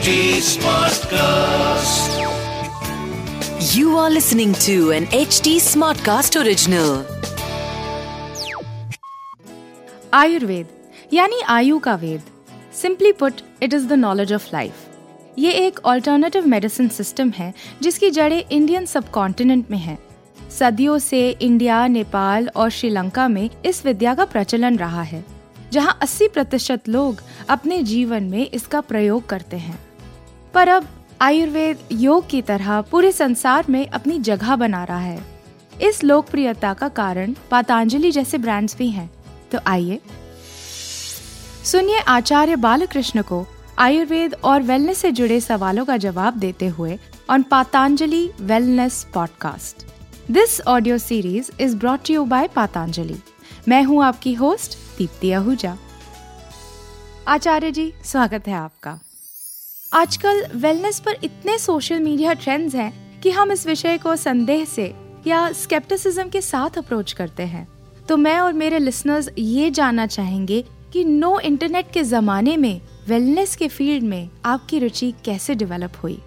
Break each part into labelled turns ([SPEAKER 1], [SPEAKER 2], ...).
[SPEAKER 1] HD Smartcast.
[SPEAKER 2] You are listening to an HD Smartcast original.
[SPEAKER 3] Ayurveda यानी आयु का वेद simply put it is the knowledge of life ये एक alternative medicine system है जिसकी जड़ें इंडियन सब कॉन्टिनेंट में हैं सदियों से इंडिया नेपाल और श्रीलंका में इस विद्या का प्रचलन रहा है जहाँ 80 प्रतिशत लोग अपने जीवन में इसका प्रयोग करते हैं पर अब आयुर्वेद योग की तरह पूरे संसार में अपनी जगह बना रहा है। इस लोकप्रियता का कारण पतंजलि जैसे ब्रांड्स भी हैं। तो आइए, सुनिए आचार्य बालकृष्ण को आयुर्वेद और वेलनेस से जुड़े सवालों का जवाब देते हुए on Patanjali wellness podcast this audio series is brought you by Patanjali. मैं हूँ आपकी होस्ट दीप्ति आहूजा। आचार्य जी, स्वागत है आपका। आजकल वेलनेस पर इतने सोशल मीडिया ट्रेंड्स हैं कि हम इस विषय को संदेह से या स्केप्टिसिज्म के साथ अप्रोच करते हैं। तो मैं और मेरे लिसनर्स ये जानना चाहेंगे कि नो इंटरनेट के जमाने में वेलनेस के फ़ील्ड में आपकी रुचि कैसे डेवलप हुई?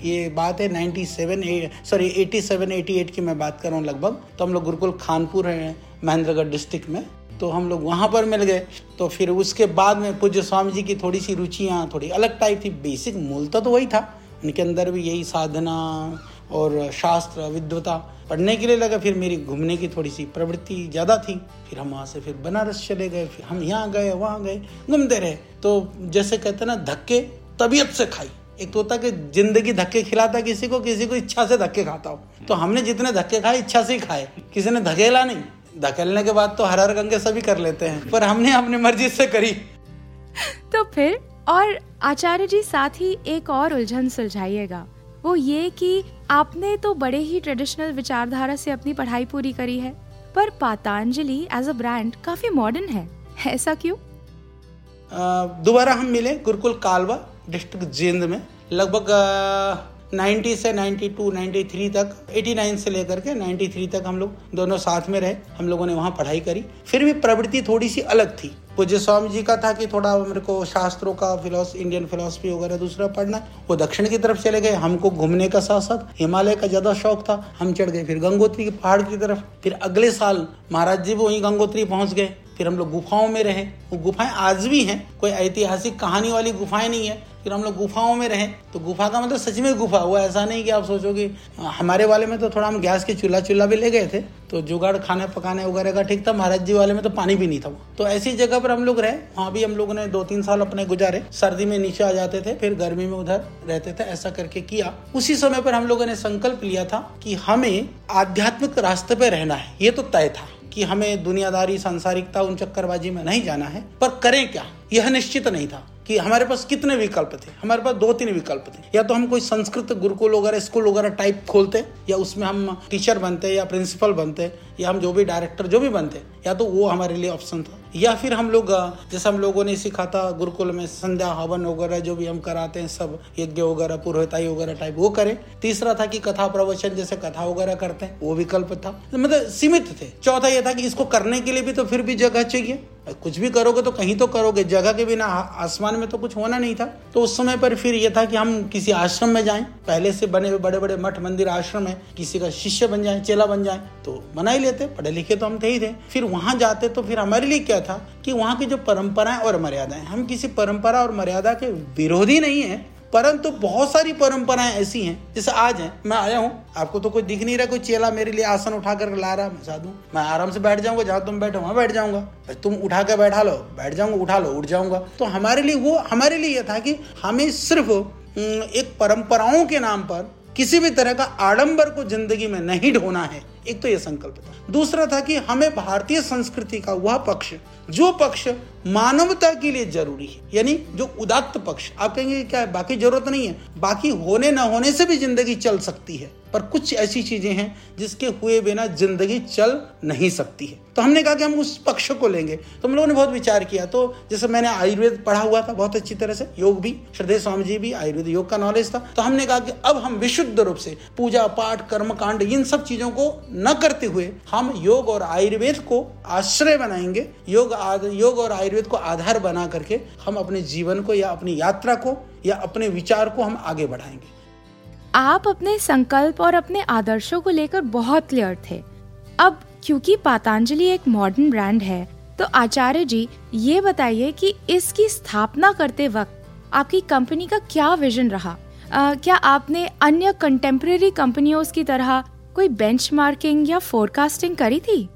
[SPEAKER 4] ये बात है 97 सॉरी 87 88 की मैं बात कर रहा हूँ लगभग। तो हम लोग गुरुकुल खानपुर हैं, महेंद्रगढ़ डिस्ट्रिक्ट में। तो हम लोग वहाँ पर मिल गए। तो फिर उसके बाद में पूज्य स्वामी जी की थोड़ी सी रुचियाँ, थोड़ी अलग टाइप थी। बेसिक मूलता तो वही था। उनके अंदर भी यही साधना और शास्त्र विद्वता पढ़ने के लिए लगा। फिर मेरी घूमने की थोड़ी सी प्रवृत्ति ज़्यादा थी। फिर हम वहाँ से फिर बनारस चले गए। फिर हम यहाँ गए, वहाँ गए, घूमते रहे। तो जैसे कहते ना, धक्के तबीयत से खाई। एक तो होता कि ज़िंदगी धक्के खिलाता किसी को किसी को इच्छा से धक्के खाता हो। तो हमने जितने धक्के खाए, इच्छा से ही खाए। किसी ने धकेला नहीं। धकेलने के बाद तो हर हर गंगे सभी कर लेते हैं पर हमने अपनी मर्ज़ी से करी।
[SPEAKER 3] तो फिर और आचार्य जी साथ ही एक और उलझन सुलझाइएगा। वो ये कि आपने तो बड़े ही ट्रेडिशनल विचारधारा से अपनी पढ़ाई पूरी करी है पर पातांजलि एज अ ब्रांड काफ़ी मॉडर्न है। ऐसा क्यों?
[SPEAKER 4] दोबारा हम मिले गुरुकुल कालवा डिस्ट्रिक्ट जींद में। लगभग 90 से 92, 93 तक 89 से लेकर के 93 तक हम लोग दोनों साथ में रहे। हम लोगों ने वहाँ पढ़ाई करी। फिर भी प्रवृत्ति थोड़ी सी अलग थी। पूज्य स्वामी जी का था कि थोड़ा मेरे को शास्त्रों का फिलोस इंडियन फिलोसफी वगैरह दूसरा पढ़ना वो दक्षिण की तरफ़ चले गए। हमको घूमने का साथ साथ हिमालय का ज़्यादा शौक था। हम चढ़ गए फिर गंगोत्री के पहाड़ की तरफ़। फिर अगले साल महाराज जी भी वहीं गंगोत्री पहुँच गए। फिर हम लोग गुफाओं में रहे। वो गुफाएँ आज भी हैं। कोई ऐतिहासिक कहानी वाली गुफाएँ नहीं है। फिर हम लोग गुफाओं में रहे। तो गुफा का मतलब सच में गुफा हुआ ऐसा नहीं कि आप सोचो कि हमारे वाले में तो थोड़ा हम गैस के चूल्हा चूल्हा भी ले गए थे तो जुगाड़ खाने पकाने वगैरह का ठीक था, महाराज जी वाले में तो पानी भी नहीं था तो ऐसी जगह पर हम लोग रहे, वहाँ भी हम लोगों ने दो तीन साल अपने गुजारे। सर्दी में नीचे आ जाते थे, फिर गर्मी में उधर रहते थे, ऐसा करके किया। उसी समय पर हम लोगों ने संकल्प लिया था कि हमें आध्यात्मिक रास्ते पे रहना है। ये तो तय था कि हमें दुनियादारी, सांसारिकता, उन चक्करबाजी में नहीं जाना है, पर करें क्या? यह निश्चित नहीं था कि हमारे पास कितने विकल्प थे। हमारे पास दो तीन विकल्प थे। या तो हम कोई संस्कृत गुरुकुल वगैरह, स्कूल वगैरह टाइप खोलते, या उसमें हम टीचर बनते, या प्रिंसिपल बनते, या हम जो भी डायरेक्टर जो भी बनते, या तो वो हमारे लिए ऑप्शन था। या फिर हम लोग, जैसे हम लोगों ने सीखा था गुरुकुल में संध्या, हवन वगैरह जो भी हम कराते हैं, सब यज्ञ वगैरह, पुरोहिताई वगैरह टाइप वो करें। तीसरा था कि कथा प्रवचन, जैसे कथा वगैरह करते हैं, वो विकल्प था। मतलब सीमित थे। चौथा यह था कि इसको करने के लिए भी तो फिर भी जगह चाहिए। कुछ भी करोगे तो कहीं तो करोगे। जगह के बिना आसमान में तो कुछ होना नहीं था। तो उस समय पर फिर यह था कि हम किसी आश्रम में जाएँ। पहले से बने हुए बड़े बड़े मठ मंदिर आश्रम है। किसी का शिष्य बन जाए, चेला बन जाए तो बना ही लेते। पढ़े लिखे तो हम थे ही थे। फिर वहाँ जाते तो फिर हमारे लिए क्या था कि वहाँ की जो परंपराएँ और मर्यादाएँ हम किसी परंपरा और मर्यादा के विरोधी नहीं है। परंतु बहुत सारी परंपराएँ ऐसी हैं, जैसे आज है, मैं आया हूँ, आपको तो कोई दिख नहीं रहा, कोई चेला मेरे लिए आसन उठा कर ला रहा, मैं साधु मैं आराम से बैठ जाऊँगा, जहाँ तुम बैठो वहाँ बैठ जाऊँगा। तुम उठा कर बैठा लो, बैठ जाऊँगा, उठा लो, उठ जाऊँगा। तो हमारे लिए वो, हमारे लिए यह था कि हमें सिर्फ़ एक परंपराओं के नाम पर किसी भी तरह का आडंबर को ज़िंदगी में नहीं ढोना है। एक तो यह संकल्प था। दूसरा था कि हमें भारतीय संस्कृति का वह पक्ष, जो पक्ष मानवता के लिए ज़रूरी है, यानी जो उदात्त पक्ष, आप कहेंगे क्या है, बाकी ज़रूरत नहीं है, बाकी होने न होने से भी ज़िंदगी चल सकती है। पर कुछ ऐसी चीज़ें हैं जिसके हुए बिना ज़िंदगी चल नहीं सकती है। तो हमने कहा कि हम उस पक्ष को लेंगे। तो हम लोगों ने बहुत विचार किया। तो जैसे मैंने आयुर्वेद पढ़ा हुआ था बहुत अच्छी तरह से, योग भी, श्रद्धे स्वामी जी भी, आयुर्वेद योग का नॉलेज था। तो हमने कहा कि अब हम विशुद्ध रूप से पूजा पाठ कर्म कांड इन सब चीज़ों को न करते हुए हम योग और आयुर्वेद को आश्रय बनाएँगे। योग योग और आयुर्वेद को आधार बना करके हम अपने जीवन को या अपनी यात्रा को या अपने विचार को हम आगे बढ़ाएँगे।
[SPEAKER 3] आप अपने संकल्प और अपने आदर्शों को लेकर बहुत क्लियर थे। अब क्योंकि पातांजलि एक मॉडर्न ब्रांड है तो आचार्य जी ये बताइए कि इसकी स्थापना करते वक्त आपकी कंपनी का क्या विजन रहा? आ, क्या आपने अन्य कंटेम्प्रेरी कंपनियों की तरह कोई बेंचमार्किंग या फोरकास्टिंग करी थी?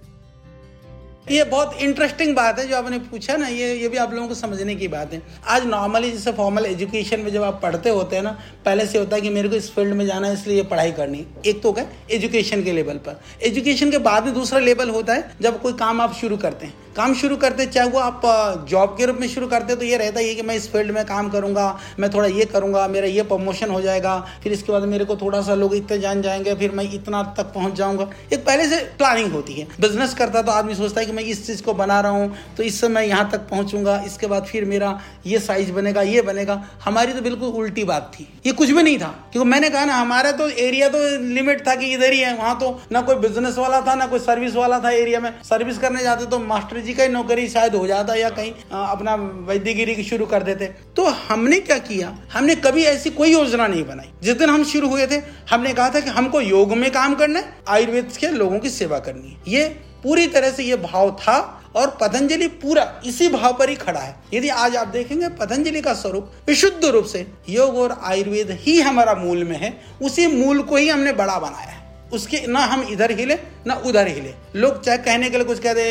[SPEAKER 4] ये बहुत इंटरेस्टिंग बात है जो आपने पूछा ना, ये ये भी आप लोगों को समझने की बात है। आज नॉर्मली जैसे फॉर्मल एजुकेशन में जब आप पढ़ते होते हैं ना, पहले से होता है कि मेरे को इस फ़ील्ड में जाना है, इसलिए पढ़ाई करनी एक तो क्या एजुकेशन के लेवल पर। एजुकेशन के बाद में दूसरा लेवल होता है जब कोई काम आप शुरू करते हैं। काम शुरू करते, चाहे वो आप जॉब के रूप में शुरू करते तो ये रहता है कि मैं इस फ़ील्ड में काम करूँगा, मैं थोड़ा ये करूँगा, मेरा ये प्रमोशन हो जाएगा, फिर इसके बाद मेरे को थोड़ा सा लोग इतने जान जाएँगे, फिर मैं इतना तक पहुँच जाऊँगा। एक पहले से प्लानिंग होती है। बिज़नेस करता तो आदमी सोचता है कि मैं इस चीज़ को बना रहा हूँ तो इससे मैं यहाँ तक पहुंचूँगा। इसके बाद फिर मेरा ये साइज़ बनेगा, ये बनेगा। हमारी तो बिल्कुल उल्टी बात थी। ये कुछ भी नहीं था। क्योंकि मैंने कहा ना, हमारा तो एरिया तो लिमिट था कि इधर ही है। वहाँ तो ना कोई बिज़नेस वाला था, ना कोई सर्विस वाला था एरिया में। सर्विस करने जाते तो मास्टर जी का ही नौकरी शायद हो जाता या कहीं अपना वैद्यगिरी शुरू कर देते। तो हमने क्या किया? हमने कभी ऐसी कोई योजना नहीं बनाई। जिस दिन हम शुरू हुए थे, हमने कहा था कि हमको योग में काम करना है, आयुर्वेद के लोगों की सेवा करनी है। ये पूरी तरह से ये भाव था और पतंजलि पूरा इसी भाव पर ही खड़ा है। यदि आज आप देखेंगे, पतंजलि का स्वरूप विशुद्ध रूप से योग और आयुर्वेद ही हमारा मूल में है। उसी मूल को ही हमने बड़ा बनाया है। उसके ना हम इधर हिले, ना उधर हिले। लोग चाहे कहने के लिए कुछ कहते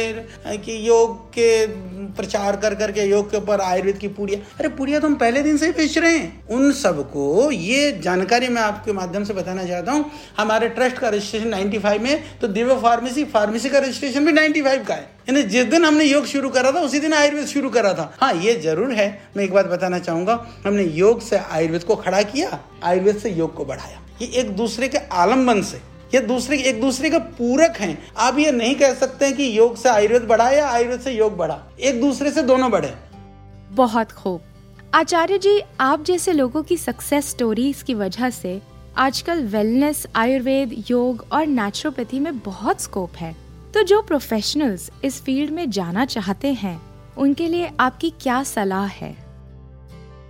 [SPEAKER 4] हैं कि योग के प्रचार कर करके, योग के ऊपर आयुर्वेद की पूड़िया। अरे पूड़िया तो हम पहले दिन से ही बेच रहे हैं। उन सबको ये जानकारी मैं आपके माध्यम से बताना चाहता हूँ। हमारे ट्रस्ट का रजिस्ट्रेशन 95 में तो दिव्य फार्मेसी फार्मेसी का रजिस्ट्रेशन भी 95 का है। यानी जिस दिन हमने योग शुरू करा था, उसी दिन आयुर्वेद शुरू करा था। हाँ ये ज़रूर है। मैं एक बात बताना चाहूँगा, हमने योग से आयुर्वेद को खड़ा किया, आयुर्वेद से योग को बढ़ाया। ये एक दूसरे के आलंबन से। ये दूसरे एक दूसरे का पूरक हैं। आप ये नहीं कह सकते कि योग से आयुर्वेद बढ़ा या आयुर्वेद से योग बढ़ा। एक दूसरे से दोनों बढ़े।
[SPEAKER 3] बहुत खूब। आचार्य जी आप जैसे लोगों की सक्सेस स्टोरीज की वजह से आजकल वेलनेस आयुर्वेद योग और नेचुरोपैथी में बहुत स्कोप है। तो जो प्रोफेशनल्स इस फ़ील्ड में जाना चाहते हैं उनके लिए आपकी क्या सलाह है?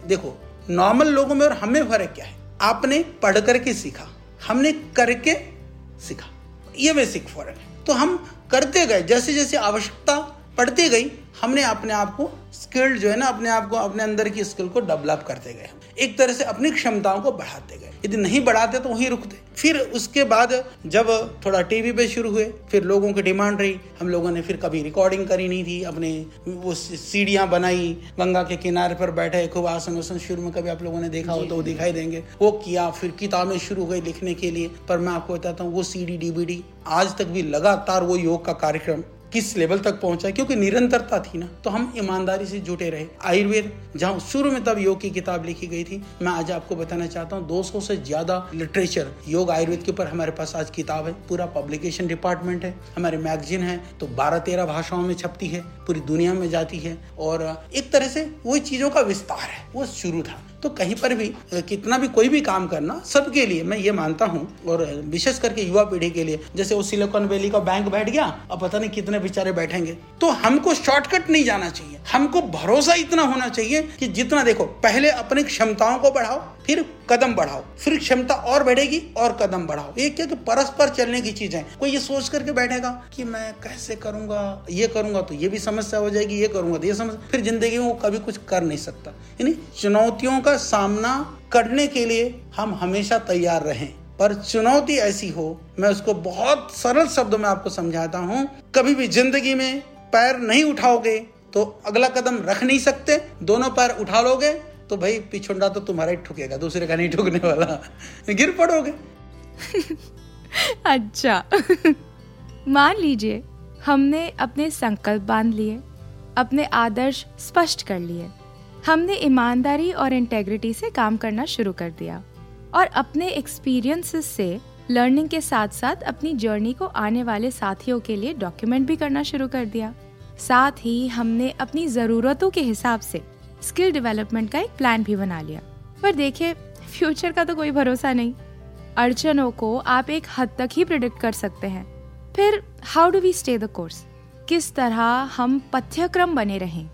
[SPEAKER 4] देखो नॉर्मल लोगों में और हमें फ़र्क क्या है? आपने पढ़ करके सीखा। हमने करके सीखा। ये बेसिक फ़र्क है तो हम करते गए जैसे जैसे आवश्यकता पड़ती गई, हमने अपने आप को स्किल्ड जो है ना, अपने आप को, अपने अंदर की स्किल को डेवलप करते गए। एक तरह से अपनी क्षमताओं को बढ़ाते गए। यदि नहीं बढ़ाते तो वहीं रुकते। फिर उसके बाद जब थोड़ा टीवी पे शुरू हुए फिर लोगों की डिमांड रही। हम लोगों ने फिर कभी रिकॉर्डिंग करी नहीं थी अपने वो सीढ़ियाँ बनाई गंगा के किनारे पर बैठे खूब आसन वसन शुरू में कभी आप लोगों ने देखा हो तो वो दिखाई देंगे। वो किया फिर किताबें शुरू हुई लिखने के लिए। पर मैं आपको बताता हूँ वो सी डी आज तक भी लगातार वो योग का कार्यक्रम किस लेवल तक पहुँचा क्योंकि निरंतरता थी ना। तो हम ईमानदारी से जुटे रहे। आयुर्वेद, जहाँ शुरू में तब योग की किताब लिखी गई थी, मैं आज आपको बताना चाहता हूँ 200 से ज़्यादा लिटरेचर योग आयुर्वेद के ऊपर हमारे पास आज किताब है। पूरा पब्लिकेशन डिपार्टमेंट है, हमारे मैगजीन है तो बारह तेरह भाषाओं में छपती है, पूरी दुनिया में जाती है, और एक तरह से वही चीज़ों का विस्तार है, वो शुरू था। तो कहीं पर भी, कितना भी कोई भी काम करना, सबके लिए, मैं ये मानता हूँ, और विशेष करके युवा पीढ़ी के लिए, जैसे वो सिलिकॉन वैली का बैंक बैठ गया, अब पता नहीं कितने बेचारे बैठेंगे। तो हमको शॉर्टकट नहीं जाना चाहिए। हमको भरोसा इतना होना चाहिए कि जितना देखो, पहले अपनी क्षमताओं को बढ़ाओ, फिर कदम बढ़ाओ, फिर क्षमता और बढ़ेगी और कदम बढ़ाओ। ये क्या कि परस्पर चलने की चीज़ है। कोई ये सोच करके बैठेगा कि मैं कैसे करूँगा, ये करूँगा तो ये भी समस्या हो जाएगी, ये करूँगा तो ये समस्या, फिर ज़िंदगी में वो कभी कुछ कर नहीं सकता। यानी चुनौतियों का सामना करने के लिए हम हमेशा तैयार रहें। पर चुनौती ऐसी हो, मैं उसको बहुत सरल शब्दों में आपको समझाता हूँ, कभी भी ज़िंदगी में पैर नहीं उठाओगे तो अगला कदम रख नहीं सकते, दोनों पैर उठा लोगे तो भाई पिछुंडा तो तुम्हारा ही ठुकेगा, दूसरे का नहीं ठुकने वाला। गिर पड़ोगे।
[SPEAKER 3] अच्छा। मान लीजिए, हमने अपने संकल्प बाँध लिए, अपने आदर्श स्पष्ट कर लिए। हमने ईमानदारी और इंटेग्रिटी से काम करना शुरू कर दिया और अपने एक्सपीरियंसेस से लर्निंग के साथ साथ अपनी जर्नी को आने वाले साथियों के लिए डॉक्यूमेंट भी करना शुरू कर दिया। साथ ही हमने अपनी ज़रूरतों के हिसाब से स्किल डेवलपमेंट का एक प्लान भी बना लिया। पर देखिए फ्यूचर का तो कोई भरोसा नहीं। अड़चनों को आप एक हद तक ही प्रिडिक्ट कर सकते हैं। फिर how do we stay the course किस तरह हम पथ्यक्रम बने रहें?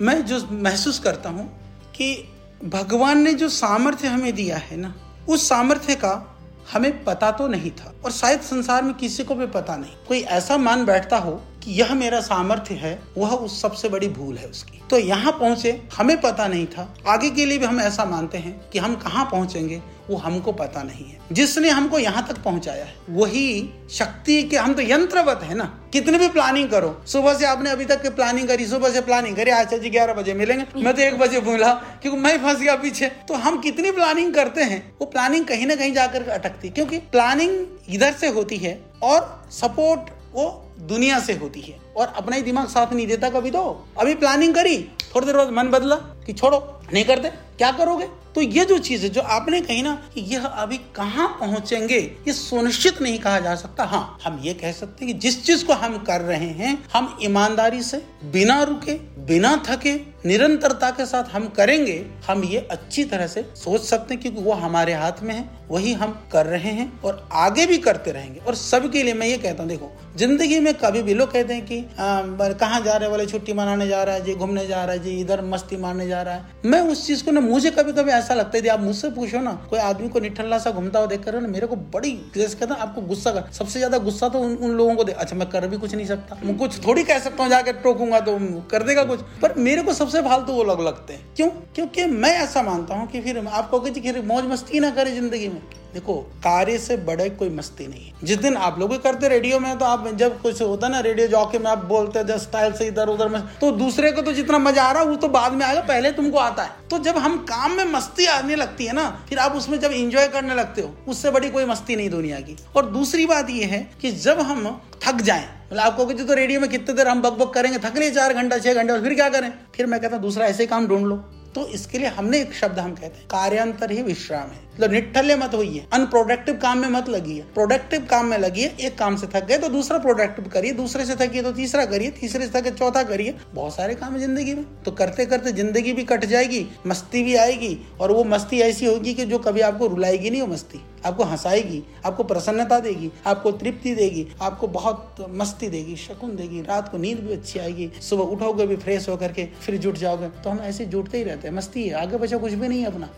[SPEAKER 4] मैं जो महसूस करता हूँ कि भगवान ने जो सामर्थ्य हमें दिया है ना, उस सामर्थ्य का हमें पता तो नहीं था और शायद संसार में किसी को भी पता नहीं। कोई ऐसा मान बैठता हो कि यह मेरा सामर्थ्य है, वह उस सबसे बड़ी भूल है उसकी। तो यहाँ पहुँचे, हमें पता नहीं था। आगे के लिए भी हम ऐसा मानते हैं कि हम कहाँ पहुँचेंगे, वो हमको पता नहीं है। जिसने हमको यहाँ तक पहुँचाया है, वही शक्ति के, हम तो यंत्रवत है ना। कितने भी प्लानिंग करो, सुबह से आपने अभी तक प्लानिंग करी, सुबह से प्लानिंग करी, आज जी ग्यारह बजे मिलेंगे। मैं तो एक बजे भूला क्योंकि मैं फंस गया पीछे। तो हम कितनी प्लानिंग करते हैं, वो प्लानिंग कहीं ना कहीं जाकर अटकती क्योंकि प्लानिंग इधर से होती है और सपोर्ट वो दुनिया से होती है। और अपना ही दिमाग साथ नहीं देता कभी तो। अभी प्लानिंग करी, थोड़ी देर बाद मन बदला कि छोड़ो, नहीं करते, क्या करोगे? तो ये जो चीज़ है, जो आपने कही ना कि यह अभी कहाँ पहुँचेंगे, ये सुनिश्चित नहीं कहा जा सकता। हाँ हम ये कह सकते हैं कि जिस चीज़ को हम कर रहे हैं, हम ईमानदारी से, बिना रुके, बिना थके निरंतरता के साथ हम करेंगे हम ये अच्छी तरह से सोच सकते हैं क्योंकि वो हमारे हाथ में है वही हम कर रहे हैं और आगे भी करते रहेंगे। और सबके लिए मैं ये कहता हूँ देखो ज़िंदगी में कभी भी लोग कहते हैं कि कहाँ जा रहे वाले छुट्टी मनाने जा रहा है जी घूमने जा रहा है जी इधर मस्ती मारने जा रहा है। मैं उस चीज़ को ना मुझे कभी कभी ऐसा लगता है आप मुझसे पूछो ना कोई आदमी को निठल्ला सा घूमता हुआ देख कर ना मेरे को बड़ी कहता आपको गुस्सा कर सबसे ज़्यादा गुस्सा तो उन, उन लोगों को दे। अच्छा मैं कर भी कुछ नहीं सकता। कुछ थोड़ी कह सकता हूँ जाकर टोकूँगा तो कर देगा कुछ। पर मेरे को सबसे फालतू वो लोग लगते हैं। क्यों? क्योंकि मैं ऐसा मानता हूँ कि फिर आप कहोगे मौज मस्ती ना करे ज़िंदगी में। देखो, कार्य से बड़े कोई मस्ती नहीं है। जिस दिन आप लोग करते रेडियो में तो आप जब कुछ होता ना, रेडियो जॉके में आप बोलते हैं स्टाइल से इधर उधर में तो दूसरे को तो जितना मज़ा आ रहा है, वो तो बाद में आएगा, पहले तुमको आता है। तो जब हम काम में मस्ती आने लगती है ना, फिर आप उसमें जब इंजॉय करने लगते हो, उससे बड़ी कोई मस्ती नहीं दुनिया की। और दूसरी बात यह है कि जब हम थक जाए मतलब आपको तो रेडियो में कितने देर हम बक बक करेंगे? थक लिए चार घंटा, छह घंटा फिर क्या करें? फिर मैं कहता हूँ, दूसरा ऐसे काम ढूंढ लो। तो इसके लिए हमने एक शब्द हम कहते हैं, कार्यांतर ही विश्राम है। मतलब निठल्ले मत होइए अनप्रोडक्टिव काम में मत लगिए। प्रोडक्टिव काम में लगिए, एक काम से थक गए तो दूसरा प्रोडक्टिव करिए, दूसरे से थकिए तो तीसरा करिए, तीसरे से थके चौथा करिए। बहुत सारे काम है ज़िंदगी में। तो करते करते ज़िंदगी भी कट जाएगी, मस्ती भी आएगी, और वो मस्ती ऐसी होगी कि जो कभी आपको रुलाएगी नहीं वो मस्ती। आपको हंसाएगी, आपको प्रसन्नता देगी, आपको तृप्ति देगी, आपको बहुत मस्ती देगी, शकुन देगी, रात को नींद भी अच्छी आएगी, सुबह उठोगे भी फ्रेश होकर के, फिर जुट जाओगे। तो हम ऐसे जुटते ही रहते हैं, मस्ती है, आगे बचा कुछ भी नहीं है अपना।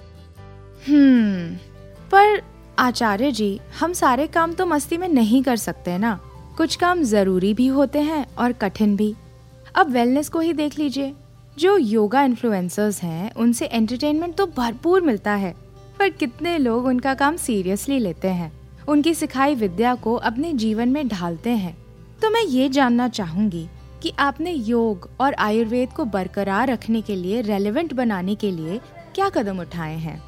[SPEAKER 3] हम्म पर आचार्य जी, हम सारे काम तो मस्ती में नहीं कर सकते ना। कुछ काम ज़रूरी भी होते हैं और कठिन भी। अब वेलनेस को ही देख लीजिए। जो योगा इन्फ्लुएंसर्स हैं, उनसे एंटरटेनमेंट तो भरपूर मिलता है, पर कितने लोग उनका काम सीरियसली लेते हैं? उनकी सिखाई विद्या को अपने जीवन में ढालते हैं। तो मैं ये जानना चाहूँगी कि आपने योग और आयुर्वेद को बरकरार रखने के लिए रेलेवेंट बनाने के लिए क्या कदम उठाए हैं?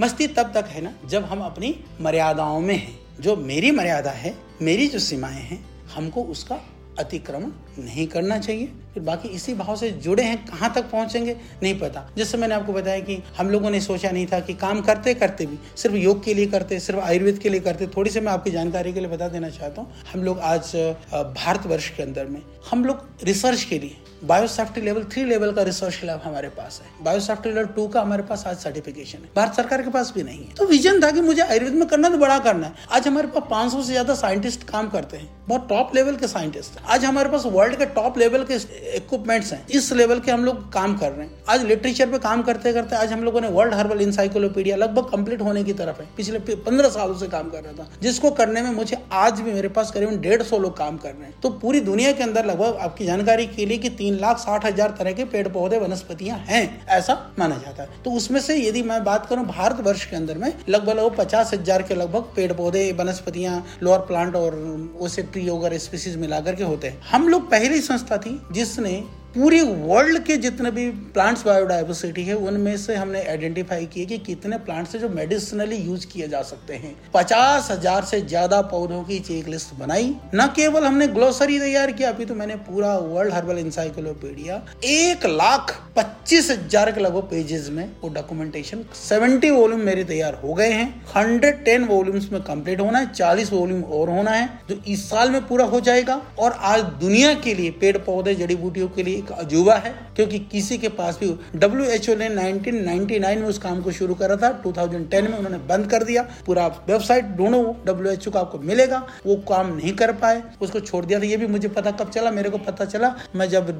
[SPEAKER 4] मस्ती तब तक है ना, जब हम अपनी मर्यादाओं में हैं। जो मेरी मर्यादा है, मेरी जो सीमाएँ हैं, हमको उसका अतिक्रमण नहीं करना चाहिए। फिर बाकी इसी भाव से जुड़े हैं, कहाँ तक पहुँचेंगे, नहीं पता। जैसे मैंने आपको बताया कि हम लोगों ने सोचा नहीं था कि काम करते करते भी, सिर्फ़ योग के लिए करते, सिर्फ़ आयुर्वेद के लिए करते। थोड़ी सी मैं आपकी जानकारी के लिए बता देना चाहता हूँ। हम लोग आज भारतवर्ष के अंदर में, हम लोग रिसर्च के लिए बायोसेफ्टी लेवल थ्री लेवल का रिसर्च लैब हमारे पास है। बायोसेफ्टी लेवल टू का हमारे पास आज सर्टिफिकेशन है। भारत सरकार के पास भी नहीं है। तो विजन था कि मुझे आयुर्वेद में करना तो बड़ा करना है। आज हमारे पास 500 से ज़्यादा साइंटिस्ट काम करते हैं। बहुत टॉप लेवल के साइंटिस्ट आज हमारे पास वर्ल्ड के टॉप लेवल के इक्विपमेंट्स हैं। इस लेवल के हम लोग काम कर रहे हैं। आज लिटरेचर पे काम करते करते आज हम लोगों ने वर्ल्ड हर्बल इंसाइक्लोपीडिया लगभग कंप्लीट होने की तरफ़ है। पिछले पंद्रह सालों से काम कर रहा था। जिसको करने में मुझे आज भी मेरे पास करीबन डेढ़ लोग काम कर रहे हैं। तो पूरी दुनिया के अंदर लगभग आपकी जानकारी के लिए कि तीन लाख साठ हज़ार तरह के पेड़ पौधे वनस्पतियाँ हैं, ऐसा माना जाता है। तो उसमें से यदि मैं बात करूँ भारत वर्ष के अंदर में, लगभग लगभग पचास हज़ार के लगभग पेड़ पौधे, वनस्पतियाँ, लोअर प्लांट और उसे ट्री वगैरह स्पीसीज मिलाकर के होते हैं। हम लोग पहली संस्था थी जिसने पूरी वर्ल्ड के जितने भी प्लांट्स बायोडाइवर्सिटी है, उनमें से हमने आइडेंटिफाई किए कि कितने प्लांट्स है जो मेडिसिनली यूज़ किए जा सकते हैं। पचास हज़ार से ज़्यादा पौधों की चेक लिस्ट बनाई। न केवल हमने ग्लोसरी तैयार किया, अभी तो मैंने पूरा वर्ल्ड हर्बल इंसाइक्लोपीडिया एक लाख पच्चीस हज़ार के लगभग पेजेस में वो डॉक्यूमेंटेशन 70 वॉल्यूम मेरे तैयार हो गए हैं। 110 वॉल्यूम्स में कंप्लीट होना है 40 वॉल्यूम और होना है, जो इस साल में पूरा हो जाएगा। और आज दुनिया के लिए, पेड़ पौधे, जड़ी बूटियों के लिए एक अजूबा है, क्योंकि किसी के पास भी डब्ल्यू एच ओ ने 1999 में उस काम को शुरू करा था 2010 में उन्होंने बंद कर दिया, पूरा वेबसाइट ढूंढो डब्ल्यू एच ओ का आपको मिलेगा, वो काम नहीं कर पाए, उसको छोड़ दिया था, ये भी मुझे पता कब चला, मेरे को पता चला, मैं जब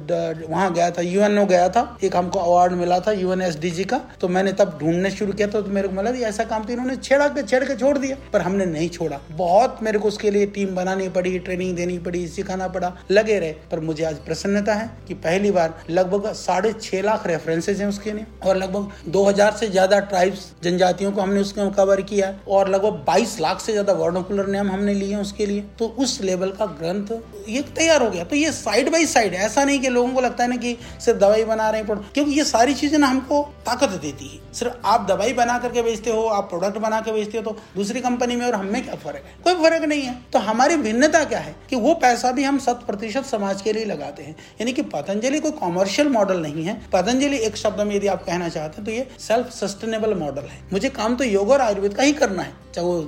[SPEAKER 4] वहाँ गया था यूएनओ गया था, एक हमको अवार्ड मिला था यूएनएसडीजी का तो मैंने तब ढूँढने शुरू किया था तो मेरे को मिला ऐसा काम तो इन्होंने छेड़ा के, छेड़ के छोड़ दिया, पर हमने नहीं छोड़ा। बहुत मेरे को उसके लिए टीम बनानी पड़ी ट्रेनिंग देनी पड़ी, सिखाना पड़ा, लगे रहे, पर मुझे आज प्रसन्नता है कि पहली बार। लगभग साढ़े छह लाख रेफरेंसेज हैं उसके लिए। और लगभग 2000 से ज़्यादा ट्राइब्स जनजातियों को हमने उसके कवर किया। और लगभग 22 लाख से ज़्यादा वर्णोकुलर नेम हमने लिए उसके लिए। तो उस लेवल का ग्रंथ ये तैयार हो गया। तो ये साइड बाई साइड ऐसा नहीं कि लोगों को लगता है ना कि सिर्फ़ दवाई बना रहे हैं क्योंकि ये सारी चीज़ें ना हमको ताकत देती है। सिर्फ़ आप दवाई बना करके बेचते हो, आप प्रोडक्ट बना के बेचते हो तो दूसरी कंपनी में और हमें क्या फ़र्क है? कोई फ़र्क नहीं है। तो हमारी भिन्नता क्या है? कि वो पैसा भी हम शत प्रतिशत समाज के लिए लगाते हैं। यानी कि पतंजलि कोई कॉमर्शियल मॉडल नहीं है। पतंजलि एक शब्द में यदि आप कहना चाहते हैं तो ये सेल्फ सस्टेनेबल मॉडल है। मुझे काम तो योग और आयुर्वेद का ही करना है। चाहे वो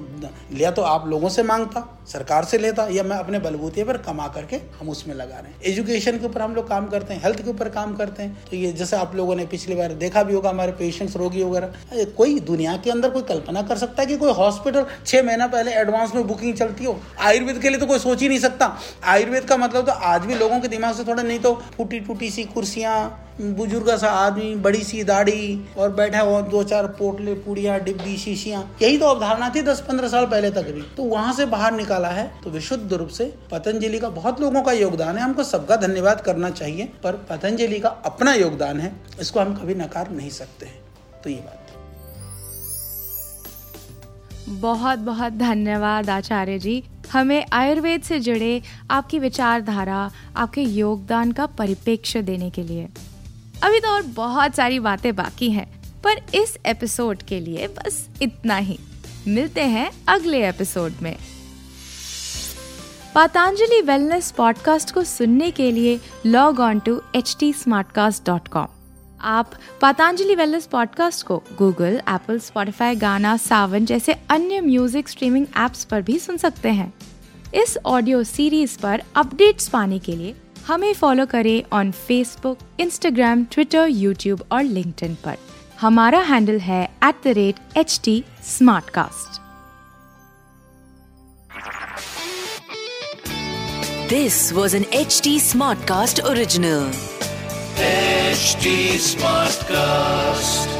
[SPEAKER 4] लिया तो आप लोगों से माँगता, सरकार से लेता, या मैं अपने बलबूते पर कमा करके हम उसमें लगा रहे हैं। एजुकेशन के ऊपर हम लोग काम करते हैं हेल्थ के ऊपर काम करते हैं। तो ये जैसे आप लोगों ने पिछली बार देखा भी होगा हमारे पेशेंट्स रोगी वगैरह कोई दुनिया के अंदर कोई कल्पना कर सकता है कि कोई हॉस्पिटल छह महीना पहले एडवांस में बुकिंग चलती हो? आयुर्वेद के लिए तो कोई सोच ही नहीं सकता। आयुर्वेद का मतलब तो आज भी लोगों के दिमाग से थोड़ा नहीं तो फूटी टूटी सी कुर्सियाँ बुज़ुर्ग सा आदमी, बड़ी सी दाढ़ी और बैठा हुआ, दो चार पोटले, पूड़िया, डिब्बी, शीशियाँ। यही तो अवधारणा थी दस पंद्रह साल पहले तक भी। तो वहाँ से बाहर निकाला है तो विशुद्ध रूप से पतंजलि का बहुत लोगों का योगदान है। हमको सबका धन्यवाद करना चाहिए, पर पतंजलि का अपना योगदान है, इसको हम कभी नकार नहीं सकते हैं। तो ये बात।
[SPEAKER 3] बहुत बहुत धन्यवाद आचार्य जी। हमें आयुर्वेद से जुड़े आपकी विचारधारा, आपके योगदान का परिप्रेक्ष्य देने के लिए। अभी तो और बहुत सारी बातें बाकी हैं, पर इस एपिसोड के लिए बस इतना ही। मिलते हैं अगले एपिसोड में। पतंजलि वेलनेस पॉडकास्ट को सुनने के लिए log on to H T आप पतंजलि वेलनेस पॉडकास्ट को Google Apple Spotify Gaana Saavn जैसे अन्य म्यूज़िक स्ट्रीमिंग एप्स पर भी सुन सकते हैं। इस ऑडियो सीरीज़ पर अपडेट्स पाने के लिए हमें फॉलो करें on Facebook Instagram Twitter YouTube और लिंक्डइन पर। हमारा हैंडल है at the rate H T smart cast
[SPEAKER 2] this was an H T smart cast original
[SPEAKER 1] H smart cast